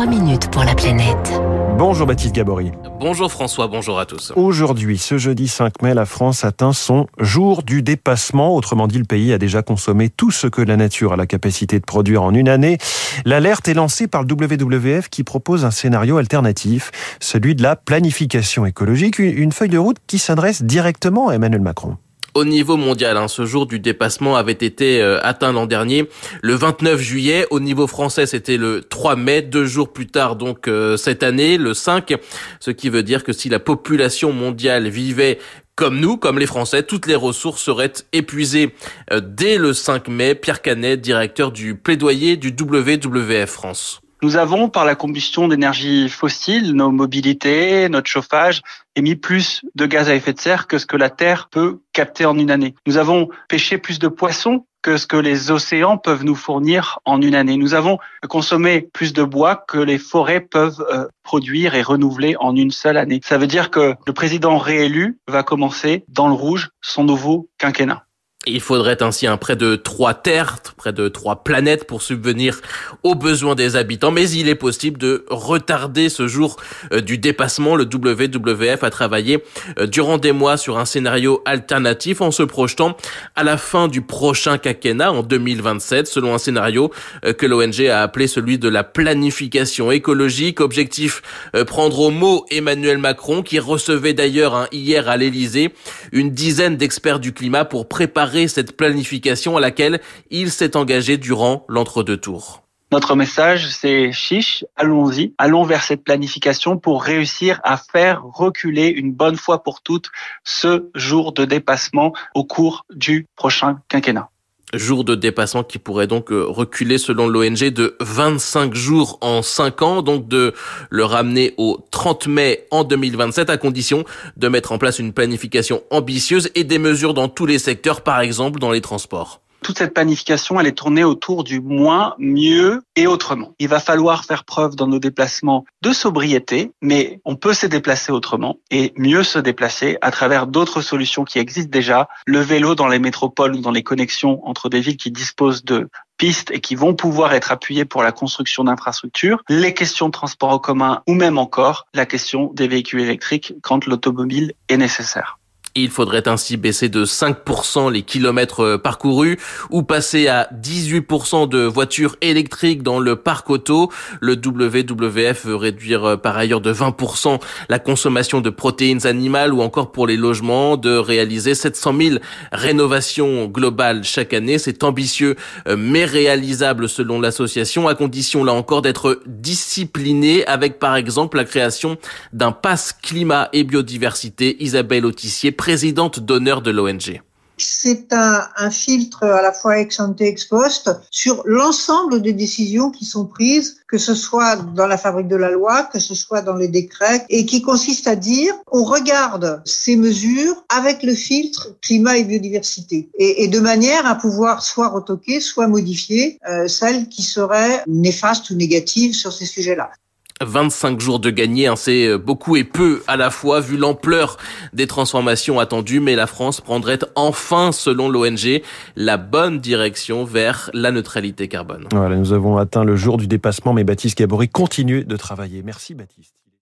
3 minutes pour la planète. Bonjour Baptiste Gabory. Bonjour François, bonjour à tous. Aujourd'hui, ce jeudi 5 mai, la France atteint son jour du dépassement. Autrement dit, le pays a déjà consommé tout ce que la nature a la capacité de produire en une année. L'alerte est lancée par le WWF qui propose un scénario alternatif, celui de la planification écologique, une feuille de route qui s'adresse directement à Emmanuel Macron au niveau mondial. Hein, ce jour du dépassement avait été euh, atteint l'an dernier, le 29 juillet. Au niveau français, c'était le 3 mai, deux jours plus tard, donc euh, cette année, le 5. Ce qui veut dire que si la population mondiale vivait comme nous, comme les Français, toutes les ressources seraient épuisées euh, dès le 5 mai. Pierre Canet, directeur du plaidoyer du WWF France. Nous avons, par la combustion d'énergie fossile, nos mobilités, notre chauffage, émis plus de gaz à effet de serre que ce que la Terre peut capter en une année. Nous avons pêché plus de poissons que ce que les océans peuvent nous fournir en une année. Nous avons consommé plus de bois que les forêts peuvent euh, produire et renouveler en une seule année. Ça veut dire que le président réélu va commencer dans le rouge son nouveau quinquennat. Il faudrait ainsi un près de trois terres, près de trois planètes pour subvenir aux besoins des habitants. Mais il est possible de retarder ce jour euh, du dépassement. Le WWF a travaillé euh, durant des mois sur un scénario alternatif en se projetant à la fin du prochain quinquennat en 2027, selon un scénario euh, que l'ONG a appelé celui de la planification écologique. Objectif prendre au mot Emmanuel Macron, qui recevait d'ailleurs hein, hier à l'Élysée une dizaine d'experts du climat pour préparer cette planification à laquelle il s'est engagé durant l'entre-deux tours. Notre message, c'est chiche, allons-y, allons vers cette planification pour réussir à faire reculer une bonne fois pour toutes ce jour de dépassement au cours du prochain quinquennat jour de dépassement qui pourrait donc euh, reculer selon l'ONG de 25 jours en 5 ans, donc de le ramener au 30 mai en 2027 à condition de mettre en place une planification ambitieuse et des mesures dans tous les secteurs, par exemple dans les transports toute cette planification, elle est tournée autour du moins, mieux et autrement. Il va falloir faire preuve dans nos déplacements de sobriété, mais on peut se déplacer autrement et mieux se déplacer à travers d'autres solutions qui existent déjà. Le vélo dans les métropoles ou dans les connexions entre des villes qui disposent de pistes et qui vont pouvoir être appuyées pour la construction d'infrastructures, les questions de transport en commun ou même encore la question des véhicules électriques quand l'automobile est nécessaire. Il faudrait ainsi baisser de 5% les kilomètres euh, parcourus ou passer à 18% de voitures électriques dans le parc auto. Le WWF veut réduire euh, par ailleurs de 20% la consommation de protéines animales ou encore pour les logements de réaliser 700 000 rénovations globales chaque année. C'est ambitieux euh, mais réalisable selon l'association à condition là encore d'être discipliné avec par exemple la création d'un pass climat et biodiversité. Isabelle Autissier présidente d'honneur de l'ONG c'est un, filtre à la fois ex ante ex post sur l'ensemble des décisions qui sont prises, que ce soit dans la fabrique de la loi, que ce soit dans les décrets, et qui consiste à dire on regarde ces mesures avec le filtre climat et biodiversité, et, de manière à pouvoir soit retoquer, soit modifier euh, celles qui seraient néfastes ou négatives sur ces sujets-là. 25 jours de gagné, hein, c'est euh, beaucoup et peu à la fois vu l'ampleur des transformations attendues, mais la France prendrait enfin, selon l'ONG, la bonne direction vers la neutralité carbone. Voilà, nous avons atteint le jour du dépassement, mais Baptiste Gabory continue de travailler. Merci Baptiste.